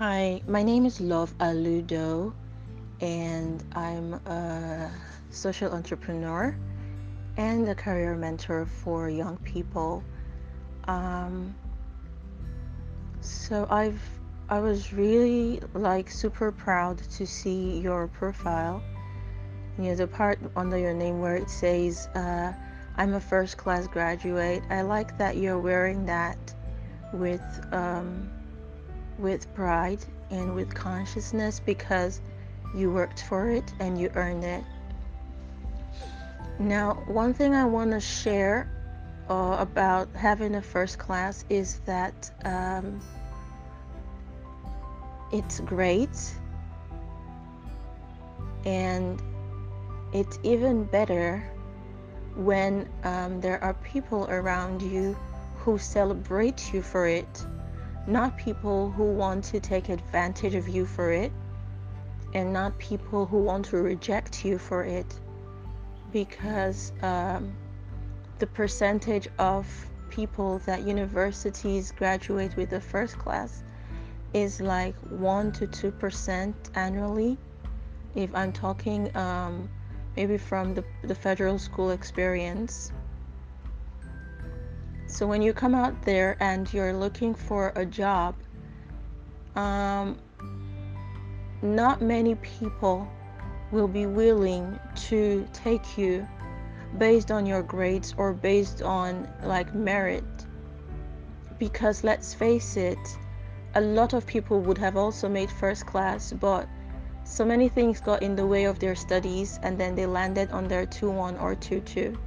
Hi, my name is Love Aludo, and I'm a social entrepreneur and a career mentor for young people. Um, so I've I was really like super proud to see your profile. You know the part under your name where it says uh, I'm a first class graduate. I like that you're wearing that with um, with pride and with consciousness because you worked for it and you earned it. Now, one thing I want to share uh, about having a first class is that um, it's great and it's even better when um, there are people around you who celebrate you for it not people who want to take advantage of you for it, and not people who want to reject you for it, because um, the percentage of people that universities graduate with the first class is like 1 to 2% annually. If I'm talking um, maybe from the, the federal school experience, so when you come out there and you're looking for a job, um, not many people will be willing to take you based on your grades or based on like merit. Because let's face it, a lot of people would have also made first class, but so many things got in the way of their studies and then they landed on their 2 1 or 2 2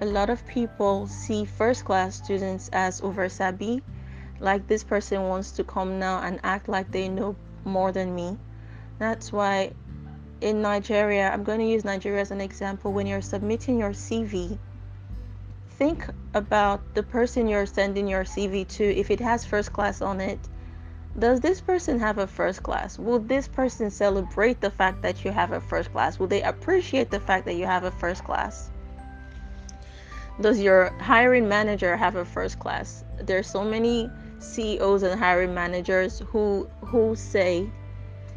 a lot of people see first class students as oversabi like this person wants to come now and act like they know more than me. That's why in nigeria i'm going to use nigeria as an example when you're submitting your cv think about the person you're sending your cv to if it has first class on it does this person have a first class? Will this person celebrate the fact that you have a first class? Will they appreciate the fact that you have a first class? Does your hiring manager have a first class? There's so many ceos and hiring managers who who say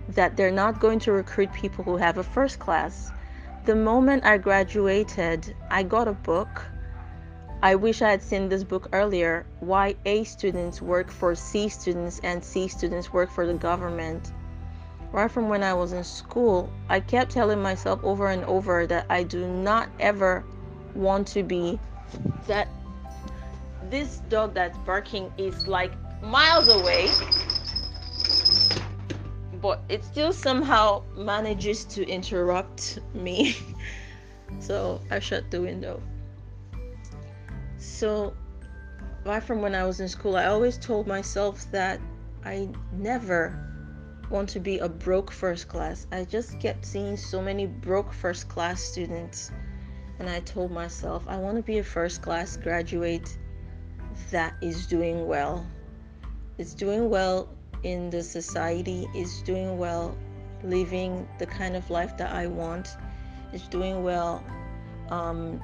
that they're not going to recruit people who have a first class. The moment i graduated i got a book i wish i had seen this book earlier. Why a students work for c students and c students work for the government? Right from when i was in school i kept telling myself over and over that i do not ever want to be that this dog that's barking is like miles away but it still somehow manages to interrupt me. So i shut the window so right from when i was in school i always told myself that i never want to be a broke first class. I just kept seeing so many broke first class students. And I told myself I want to be a first class graduate that is doing well. Is doing well in the society, is doing well living the kind of life that I want, is doing well um,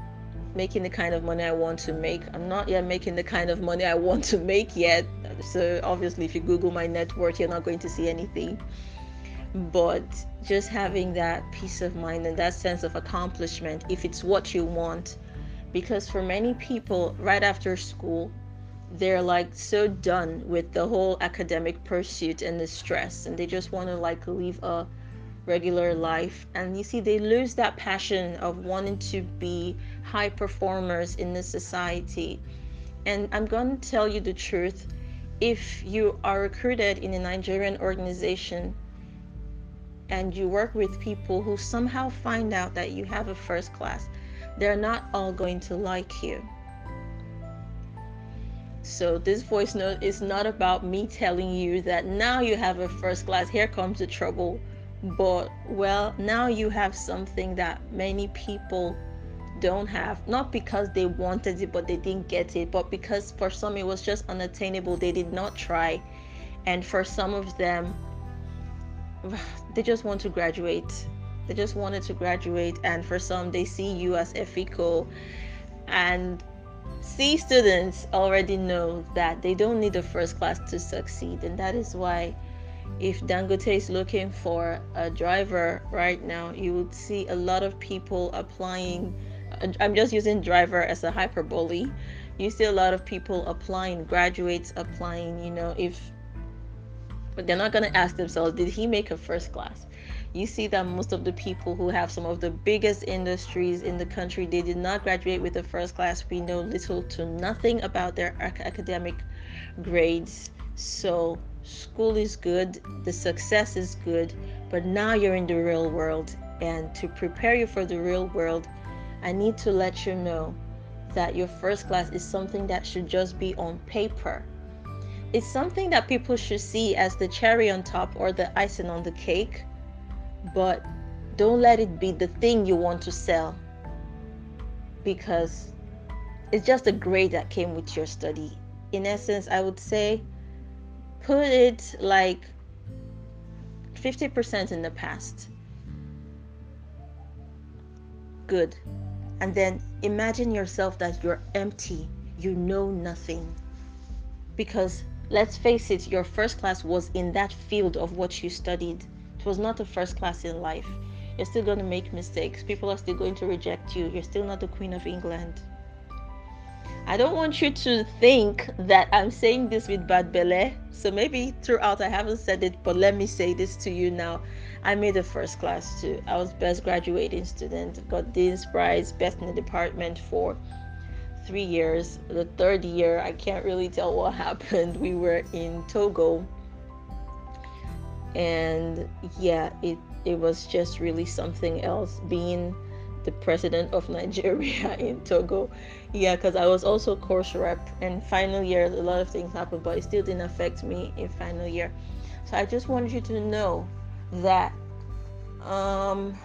making the kind of money I want to make. I'm not yet making the kind of money I want to make yet. So obviously if you Google my net worth, you're not going to see anything but just having that peace of mind and that sense of accomplishment if it's what you want because for many people right after school they're like so done with the whole academic pursuit and the stress and they just want to like live a regular life and you see they lose that passion of wanting to be high performers in the society and i'm going to tell you the truth if you are recruited in a nigerian organization and you work with people who somehow find out that you have a first class, they're not all going to like you. So, this voice note is not about me telling you that now you have a first class, here comes the trouble. But, well, now you have something that many people don't have. Not because they wanted it, but they didn't get it, but because for some it was just unattainable. They did not try. And for some of them, they just want to graduate they just wanted to graduate and for some they see you as efiko and C students already know that they don't need a first class to succeed, and that is why if Dangote is looking for a driver right now, you would see a lot of people applying. Uh, I'm just using driver as a hyperbole. You see a lot of people applying, graduates applying, you know, if but they're not going to ask themselves, did he make a first class? You see that most of the people who have some of the biggest industries in the country, they did not graduate with a first class. We know little to nothing about their academic grades. So school is good, the success is good, but now you're in the real world. And to prepare you for the real world, I need to let you know that your first class is something that should just be on paper. It's something that people should see as the cherry on top or the icing on the cake, but don't let it be the thing you want to sell because it's just a grade that came with your study. In essence, I would say put it like 50% in the past. Good. And then imagine yourself that you're empty, you know nothing. Because let's face it, your first class was in that field of what you studied. It was not a first class in life. You're still going to make mistakes. People are still going to reject you. You're still not the Queen of England. I don't want you to think that I'm saying this with bad belly. So maybe throughout I haven't said it, but let me say this to you now. I made the first class too. I was best graduating student, got Dean's Prize, best in the department for three years. The third year, I can't really tell what happened. We were in Togo. And yeah, it, it was just really something else being the president of Nigeria in Togo. Yeah, because I was also course rep and final year, a lot of things happened, but it still didn't affect me in final year. So I just wanted you to know that um,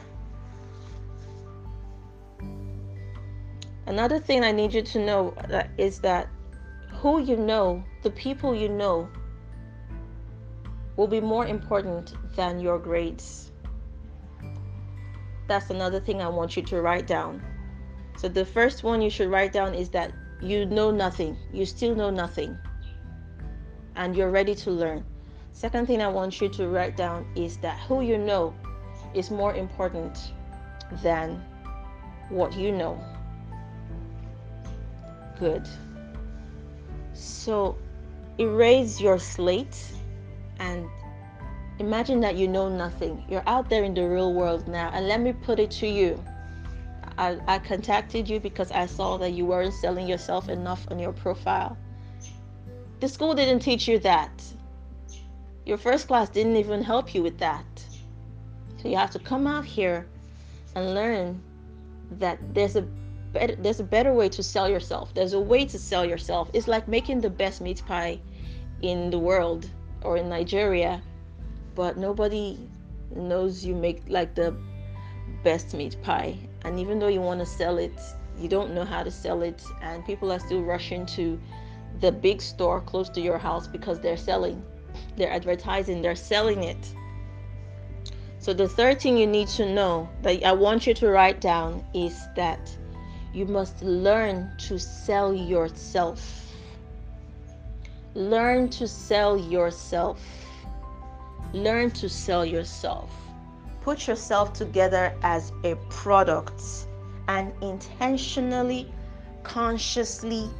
another thing I need you to know is that who you know, the people you know, will be more important than your grades that's another thing I want you to write down. So the first one you should write down is that you know nothing. You still know nothing. And you're ready to learn. Second thing I want you to write down is that who you know is more important than what you know. Good. So erase your slate and Imagine that you know nothing. You're out there in the real world now. And let me put it to you. I, I contacted you because I saw that you weren't selling yourself enough on your profile. The school didn't teach you that. Your first class didn't even help you with that. So you have to come out here and learn that there's a better, there's a better way to sell yourself. There's a way to sell yourself. It's like making the best meat pie in the world or in Nigeria but nobody knows you make like the best meat pie. And even though you want to sell it, you don't know how to sell it, and people are still rushing to the big store close to your house because they're selling, they're advertising, they're selling it. So, the third thing you need to know that I want you to write down is that you must learn to sell yourself. Learn to sell yourself learn to sell yourself. Put yourself together as a product and intentionally, consciously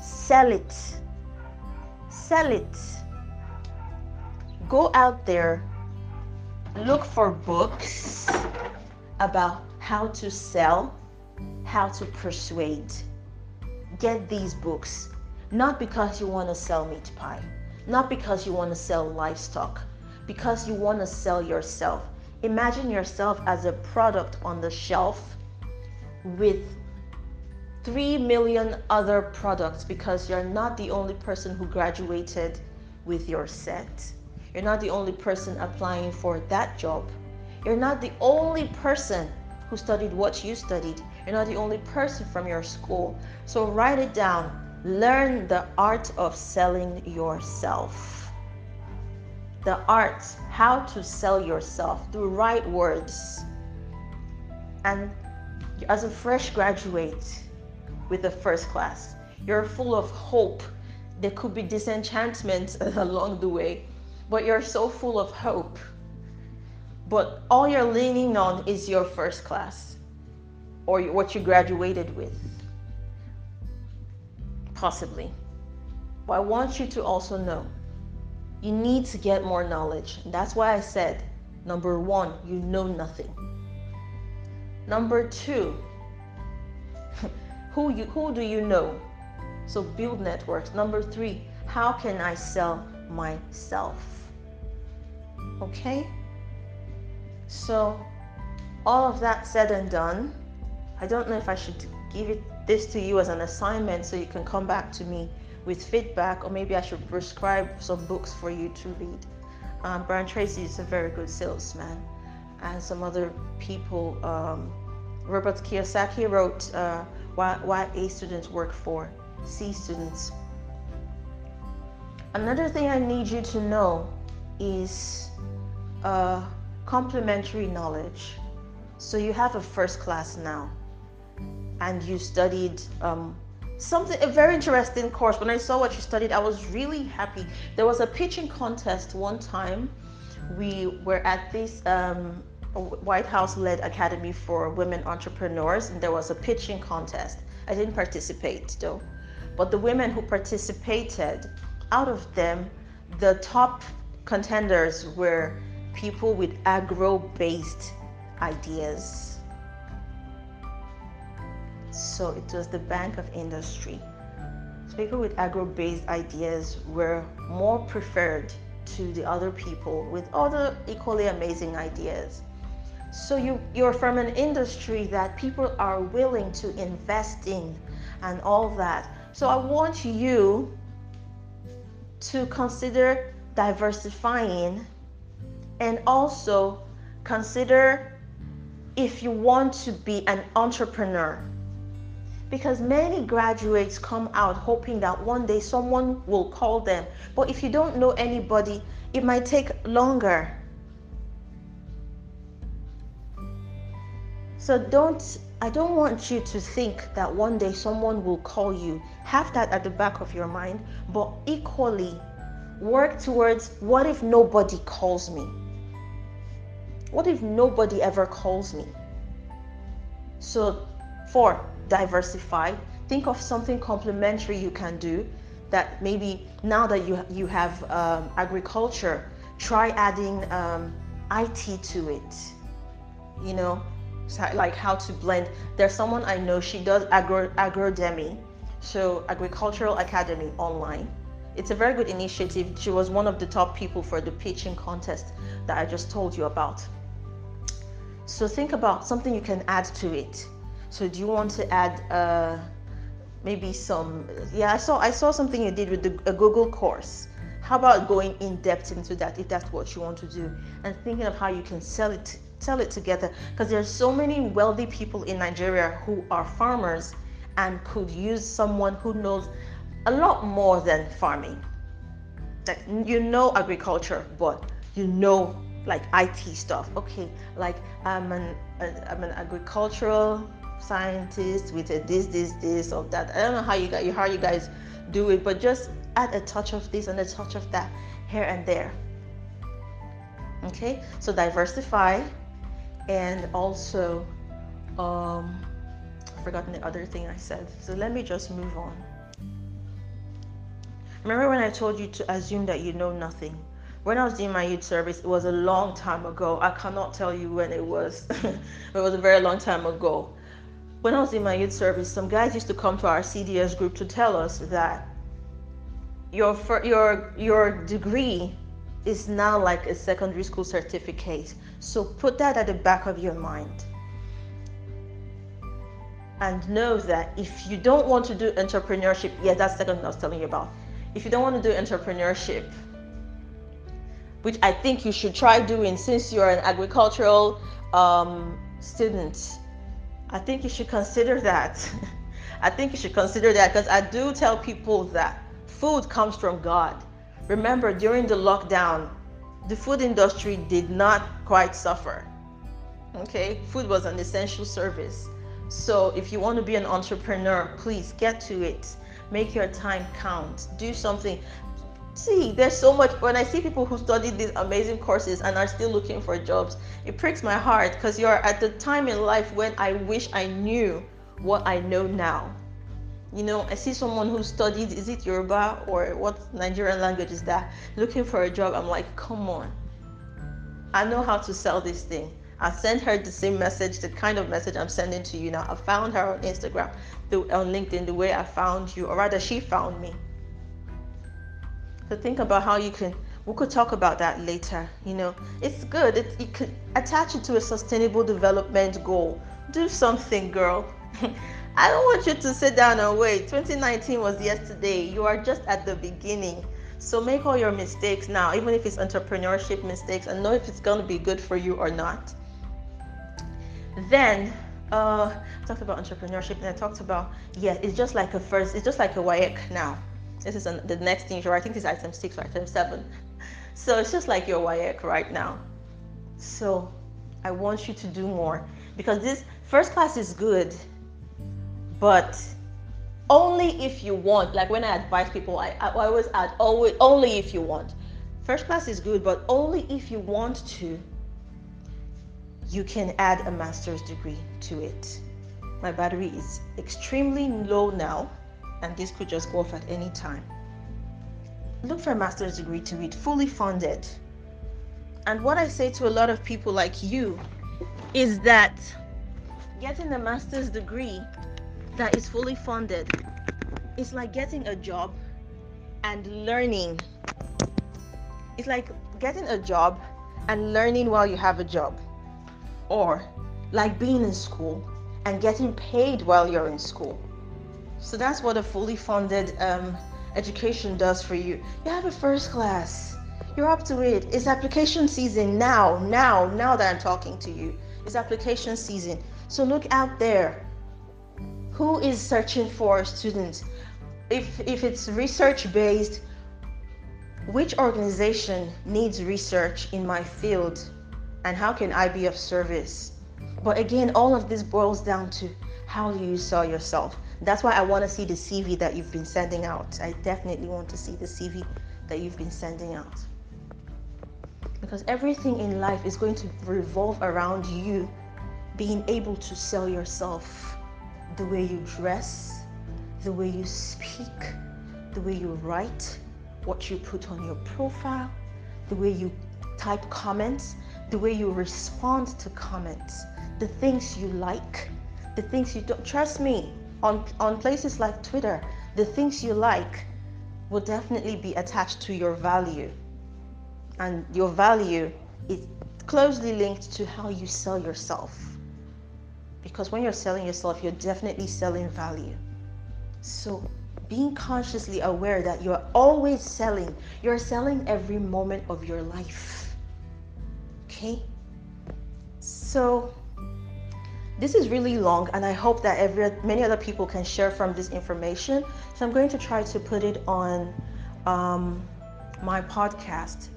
sell it. Sell it. Go out there, look for books about how to sell, how to persuade. Get these books, not because you want to sell meat pie, not because you want to sell livestock, because you want to sell yourself. Imagine yourself as a product on the shelf with 3 million other products because you're not the only person who graduated with your set. You're not the only person applying for that job. You're not the only person who studied what you studied. You're not the only person from your school. So write it down. Learn the art of selling yourself the art how to sell yourself the right words and as a fresh graduate with the first class You're full of hope. There could be disenchantment along the way, but you're so full of hope. But all you're leaning on is your first class or what you graduated with. Possibly. But I want you to also know you need to get more knowledge. That's why I said number one, you know nothing. Number two, who you who do you know? So build networks. Number three, how can I sell myself? Okay? So all of that said and done, I don't know if I should give it this to you as an assignment so you can come back to me with feedback, or maybe I should prescribe some books for you to read. Um, Brian Tracy is a very good salesman, and some other people. Um, Robert Kiyosaki wrote uh, why, why A students work for C students. Another thing I need you to know is uh, complementary knowledge. So you have a first class now, and you studied um, something a very interesting course. When i saw what you studied i was really happy. There was a pitching contest one time. We were at this um, white house led academy for women entrepreneurs and there was a pitching contest. I didn't participate though. But the women who participated out of them the top contenders were people with agro based ideas so it was the Bank of Industry. people with agro-based ideas were more preferred to the other people with other equally amazing ideas. So you, you're from an industry that people are willing to invest in and all that. So I want you to consider diversifying and also consider if you want to be an entrepreneur because many graduates come out hoping that one day someone will call them. But if you don't know anybody, it might take longer. So don't I don't want you to think that one day someone will call you. Have that at the back of your mind, but equally work towards what if nobody calls me? What if nobody ever calls me? So, four, diversify. Think of something complementary you can do that maybe now that you, you have um, agriculture, try adding um, IT to it. You know, like how to blend. There's someone I know, she does agro, agrodemy, so agricultural academy online. It's a very good initiative. She was one of the top people for the pitching contest that I just told you about. So think about something you can add to it. So do you want to add uh, maybe some? Yeah, I saw I saw something you did with the, a Google course. How about going in depth into that if that's what you want to do, and thinking of how you can sell it sell it together? Because there's so many wealthy people in Nigeria who are farmers and could use someone who knows a lot more than farming. That you know agriculture, but you know like IT stuff. Okay, like I'm an I'm an agricultural scientist with a this, this, this, of that. I don't know how you got how you guys do it, but just add a touch of this and a touch of that here and there. Okay, so diversify and also um I've forgotten the other thing I said. So let me just move on. Remember when I told you to assume that you know nothing? When I was doing my youth service, it was a long time ago. I cannot tell you when it was. it was a very long time ago when I was in my youth service, some guys used to come to our CDS group to tell us that your your your degree is now like a secondary school certificate. So put that at the back of your mind. And know that if you don't want to do entrepreneurship, yeah, that's the second thing I was telling you about. If you don't want to do entrepreneurship, which I think you should try doing since you're an agricultural um, student, I think you should consider that. I think you should consider that because I do tell people that food comes from God. Remember, during the lockdown, the food industry did not quite suffer. Okay, food was an essential service. So if you want to be an entrepreneur, please get to it. Make your time count. Do something. See, there's so much. When I see people who study these amazing courses and are still looking for jobs, it pricks my heart because you're at the time in life when I wish I knew what I know now. You know, I see someone who studied, is it Yoruba or what Nigerian language is that, looking for a job. I'm like, come on. I know how to sell this thing. I sent her the same message, the kind of message I'm sending to you now. I found her on Instagram, the, on LinkedIn, the way I found you, or rather, she found me. So think about how you can. We could talk about that later. You know, it's good. It, you could attach it to a sustainable development goal. Do something, girl. I don't want you to sit down and wait. 2019 was yesterday. You are just at the beginning. So make all your mistakes now, even if it's entrepreneurship mistakes, and know if it's going to be good for you or not. Then, uh, I talked about entrepreneurship, and I talked about yeah, it's just like a first, it's just like a WAEC now. This is an, the next thing, I think is item six or item seven. So it's just like your WAEC right now. So I want you to do more because this first class is good, but only if you want. Like when I advise people, I, I always add always only if you want. First class is good, but only if you want to you can add a master's degree to it. My battery is extremely low now, and this could just go off at any time. Look for a master's degree to read, fully funded. And what I say to a lot of people like you is that getting a master's degree that is fully funded is like getting a job and learning. It's like getting a job and learning while you have a job or like being in school and getting paid while you're in school. So that's what a fully funded um, education does for you. You have a first class. You're up to it. It's application season now, now, now that I'm talking to you. It's application season. So look out there. Who is searching for students? If if it's research based, which organization needs research in my field? and how can I be of service? But again, all of this boils down to how you saw yourself? That's why I want to see the CV that you've been sending out. I definitely want to see the CV that you've been sending out. Because everything in life is going to revolve around you being able to sell yourself. The way you dress, the way you speak, the way you write, what you put on your profile, the way you type comments, the way you respond to comments, the things you like, the things you don't. Trust me, on, on places like Twitter, the things you like will definitely be attached to your value. And your value is closely linked to how you sell yourself. Because when you're selling yourself, you're definitely selling value. So being consciously aware that you're always selling, you're selling every moment of your life okay so this is really long and i hope that every many other people can share from this information so i'm going to try to put it on um, my podcast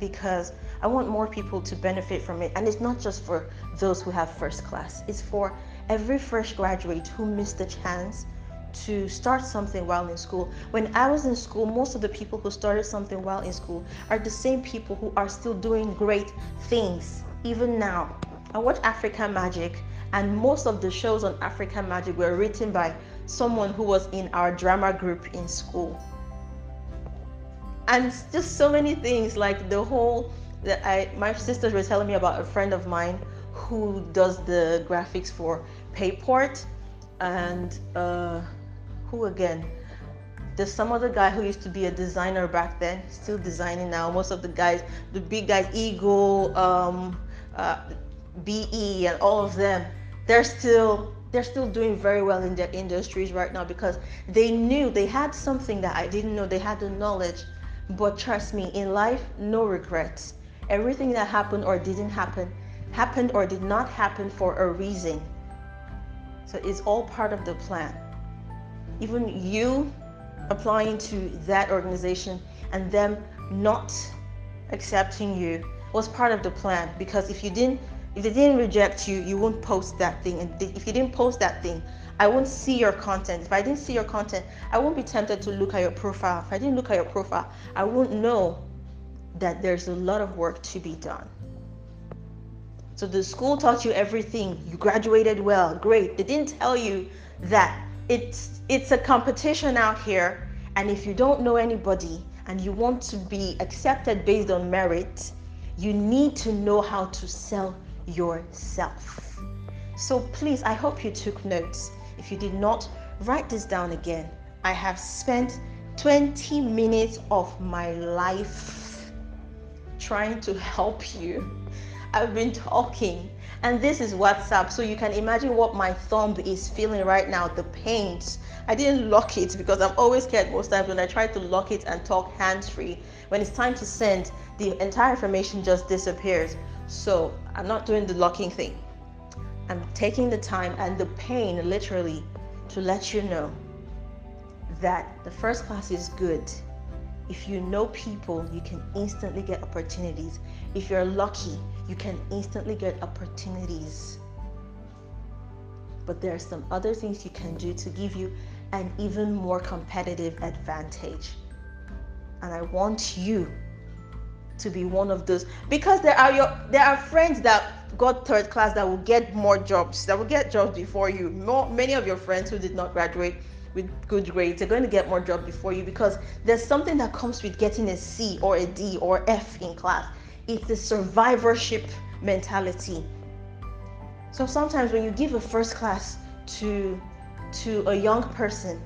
because i want more people to benefit from it and it's not just for those who have first class it's for every fresh graduate who missed the chance to start something while in school. When I was in school, most of the people who started something while in school are the same people who are still doing great things even now. I watch African Magic, and most of the shows on African Magic were written by someone who was in our drama group in school. And just so many things like the whole that I my sisters were telling me about a friend of mine who does the graphics for Payport and uh, who again? There's some other guy who used to be a designer back then, still designing now. Most of the guys, the big guys, Eagle, um, uh, BE, and all of them, they're still they're still doing very well in their industries right now because they knew they had something that I didn't know. They had the knowledge. But trust me, in life, no regrets. Everything that happened or didn't happen happened or did not happen for a reason. So it's all part of the plan even you applying to that organization and them not accepting you was part of the plan because if you didn't if they didn't reject you you wouldn't post that thing and if you didn't post that thing I won't see your content. If I didn't see your content, I won't be tempted to look at your profile. If I didn't look at your profile, I won't know that there's a lot of work to be done. So the school taught you everything. You graduated well, great. They didn't tell you that it's it's a competition out here, and if you don't know anybody and you want to be accepted based on merit, you need to know how to sell yourself. So please, I hope you took notes. If you did not, write this down again. I have spent 20 minutes of my life trying to help you. I've been talking, and this is WhatsApp, so you can imagine what my thumb is feeling right now the pains. I didn't lock it because I'm always scared most times when I try to lock it and talk hands free. When it's time to send, the entire information just disappears. So I'm not doing the locking thing. I'm taking the time and the pain literally to let you know that the first class is good. If you know people, you can instantly get opportunities. If you're lucky, you can instantly get opportunities. But there are some other things you can do to give you an even more competitive advantage. And I want you to be one of those because there are your there are friends that got third class that will get more jobs that will get jobs before you. More many of your friends who did not graduate with good grades are going to get more jobs before you because there's something that comes with getting a c or a d or f in class. It's the survivorship mentality. So sometimes when you give a first class to to a young person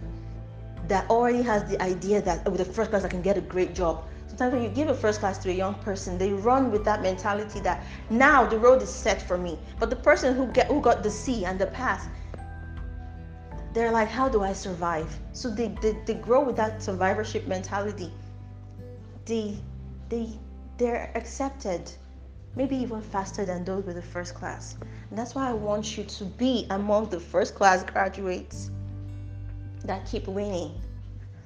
that already has the idea that with oh, the first class i can get a great job Sometimes when you give a first class to a young person, they run with that mentality that now the road is set for me. But the person who get who got the C and the pass, they're like, how do I survive? So they, they, they grow with that survivorship mentality. They they they're accepted maybe even faster than those with the first class. And that's why I want you to be among the first class graduates that keep winning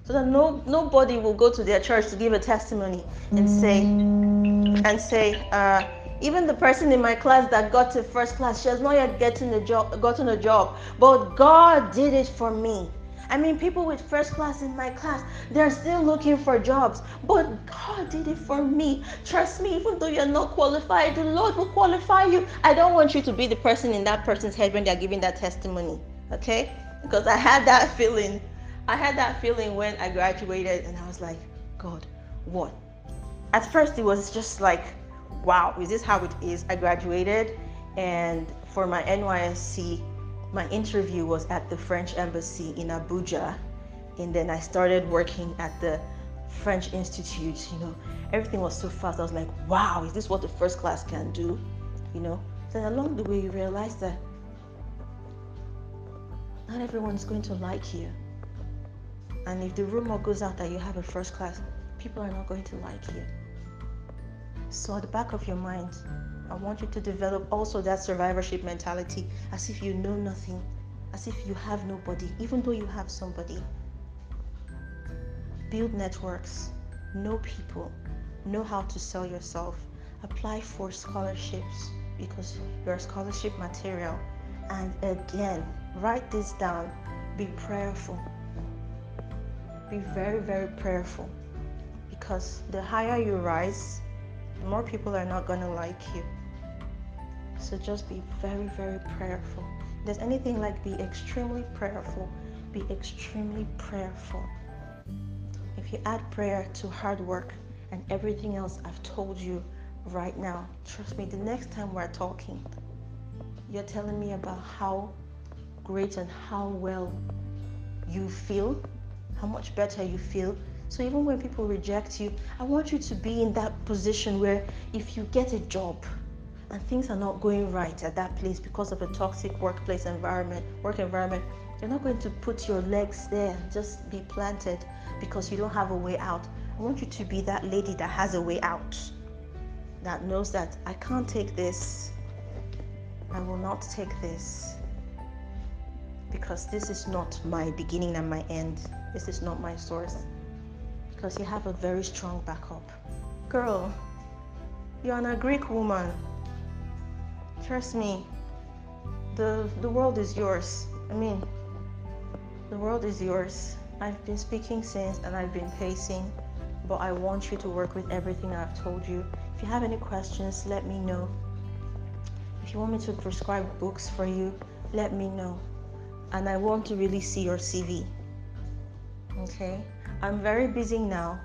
so that no nobody will go to their church to give a testimony and say and say uh, even the person in my class that got to first class she has not yet gotten a job gotten a job but god did it for me I mean, people with first class in my class, they're still looking for jobs. But God did it for me. Trust me, even though you're not qualified, the Lord will qualify you. I don't want you to be the person in that person's head when they're giving that testimony. Okay? Because I had that feeling I had that feeling when I graduated, and I was like, God, what? At first, it was just like, wow, is this how it is? I graduated, and for my NYSC, my interview was at the French Embassy in Abuja, and then I started working at the French Institute. You know, everything was so fast. I was like, wow, is this what the first class can do? You know, then along the way, you realize that not everyone's going to like you and if the rumor goes out that you have a first class, people are not going to like you. So, at the back of your mind, I want you to develop also that survivorship mentality as if you know nothing, as if you have nobody, even though you have somebody. Build networks, know people, know how to sell yourself, apply for scholarships because you're scholarship material. And again, write this down, be prayerful be very, very prayerful because the higher you rise, the more people are not going to like you. So just be very, very prayerful. If there's anything like be extremely prayerful, be extremely prayerful. If you add prayer to hard work and everything else I've told you right now, trust me, the next time we're talking, you're telling me about how great and how well you feel how much better you feel. So even when people reject you, I want you to be in that position where if you get a job and things are not going right at that place because of a toxic workplace environment, work environment, you're not going to put your legs there, and just be planted because you don't have a way out. I want you to be that lady that has a way out, that knows that I can't take this, I will not take this because this is not my beginning and my end. This is not my source. Because you have a very strong backup. Girl, you're an Greek woman. Trust me, the, the world is yours. I mean, The world is yours. I've been speaking since and I've been pacing, but I want you to work with everything I've told you. If you have any questions, let me know. If you want me to prescribe books for you, let me know. And I want to really see your CV. Okay? I'm very busy now,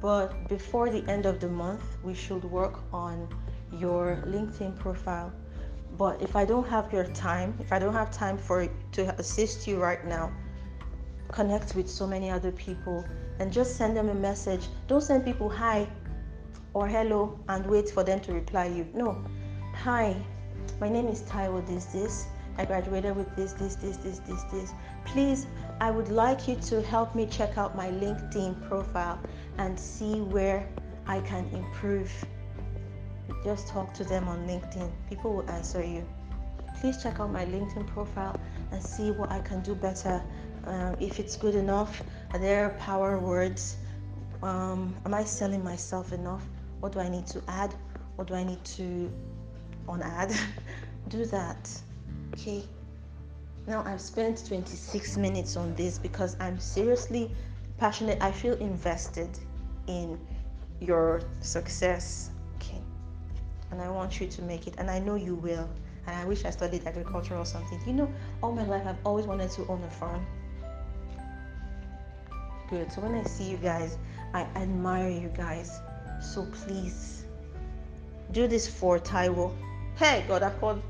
but before the end of the month, we should work on your LinkedIn profile. But if I don't have your time, if I don't have time for to assist you right now, connect with so many other people and just send them a message. Don't send people hi or hello and wait for them to reply you. No. Hi, my name is Taiwo this this. I graduated with this this this this this this. Please, I would like you to help me check out my LinkedIn profile and see where I can improve. Just talk to them on LinkedIn. People will answer you. Please check out my LinkedIn profile and see what I can do better um, if it's good enough. Are there power words? Um, am I selling myself enough? What do I need to add? What do I need to unadd? do that. Okay. Now I've spent 26 minutes on this because I'm seriously passionate. I feel invested in your success. Okay. And I want you to make it. And I know you will. And I wish I studied agriculture or something. You know, all my life I've always wanted to own a farm good. So when I see you guys, I admire you guys. So please do this for Taiwo. Hey, God, I called.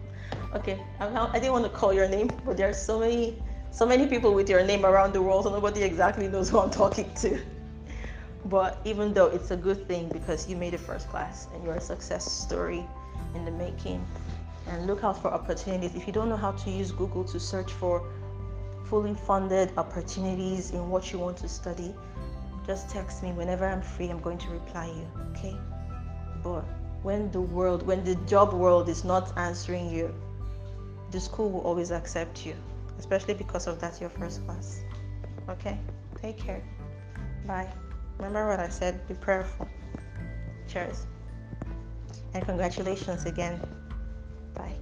Okay, I, didn't want to call your name, but there are so many, so many people with your name around the world, so nobody exactly knows who I'm talking to. But even though it's a good thing because you made it first class and you're a success story in the making, and look out for opportunities. If you don't know how to use Google to search for fully funded opportunities in what you want to study, just text me whenever I'm free. I'm going to reply you, okay? But when the world, when the job world is not answering you, the school will always accept you, especially because of that your first class. Okay? Take care. Bye. Remember what I said, be prayerful. Cheers. And congratulations again. Bye.